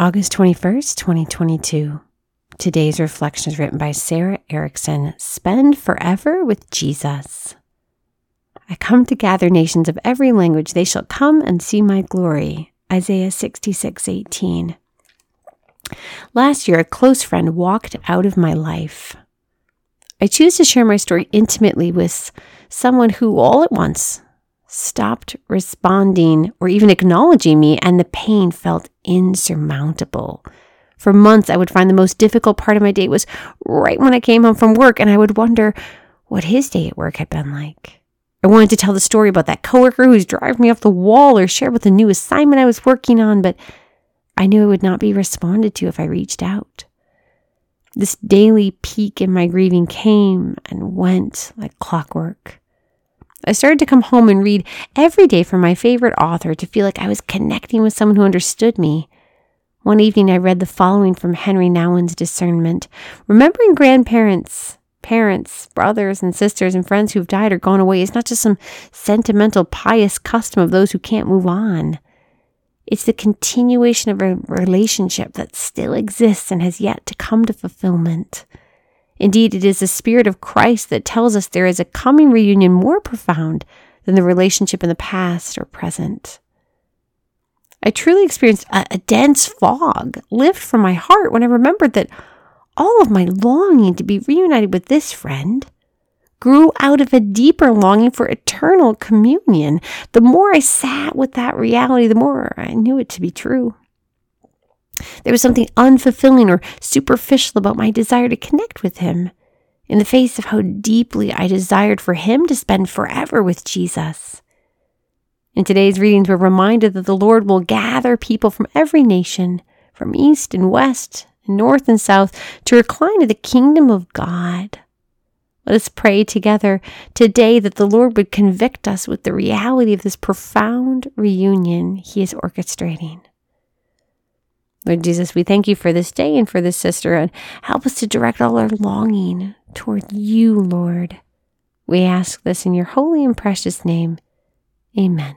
August 21st, 2022. Today's reflection is written by Sarah Erickson Spend Forever with Jesus. I come to gather nations of every language. They shall come and see my glory. Isaiah 66 18. Last year, a close friend walked out of my life. I choose to share my story intimately with someone who, all at once, stopped responding or even acknowledging me, and the pain felt insurmountable. For months, I would find the most difficult part of my day was right when I came home from work, and I would wonder what his day at work had been like. I wanted to tell the story about that coworker who was driving me off the wall or share about the new assignment I was working on, but I knew it would not be responded to if I reached out. This daily peak in my grieving came and went like clockwork. I started to come home and read every day from my favorite author to feel like I was connecting with someone who understood me. One evening, I read the following from Henri Nouwen's Discernment Remembering grandparents, parents, brothers, and sisters, and friends who've died or gone away is not just some sentimental, pious custom of those who can't move on. It's the continuation of a relationship that still exists and has yet to come to fulfillment. Indeed, it is the Spirit of Christ that tells us there is a coming reunion more profound than the relationship in the past or present. I truly experienced a, a, dense fog lift from my heart when I remembered that all of my longing to be reunited with this friend grew out of a deeper longing for eternal communion. The more I sat with that reality, the more I knew it to be true. There was something unfulfilling or superficial about my desire to connect with him in the face of how deeply I desired for him to spend forever with Jesus. In today's readings, we're reminded that the Lord will gather people from every nation, from east and west, and north and south, to recline at the kingdom of God. Let us pray together today that the Lord would convict us with the reality of this profound reunion He is orchestrating. Lord Jesus, we thank you for this day and for this sister, and help us to direct all our longing toward you, Lord. We ask this in your holy and precious name. Amen.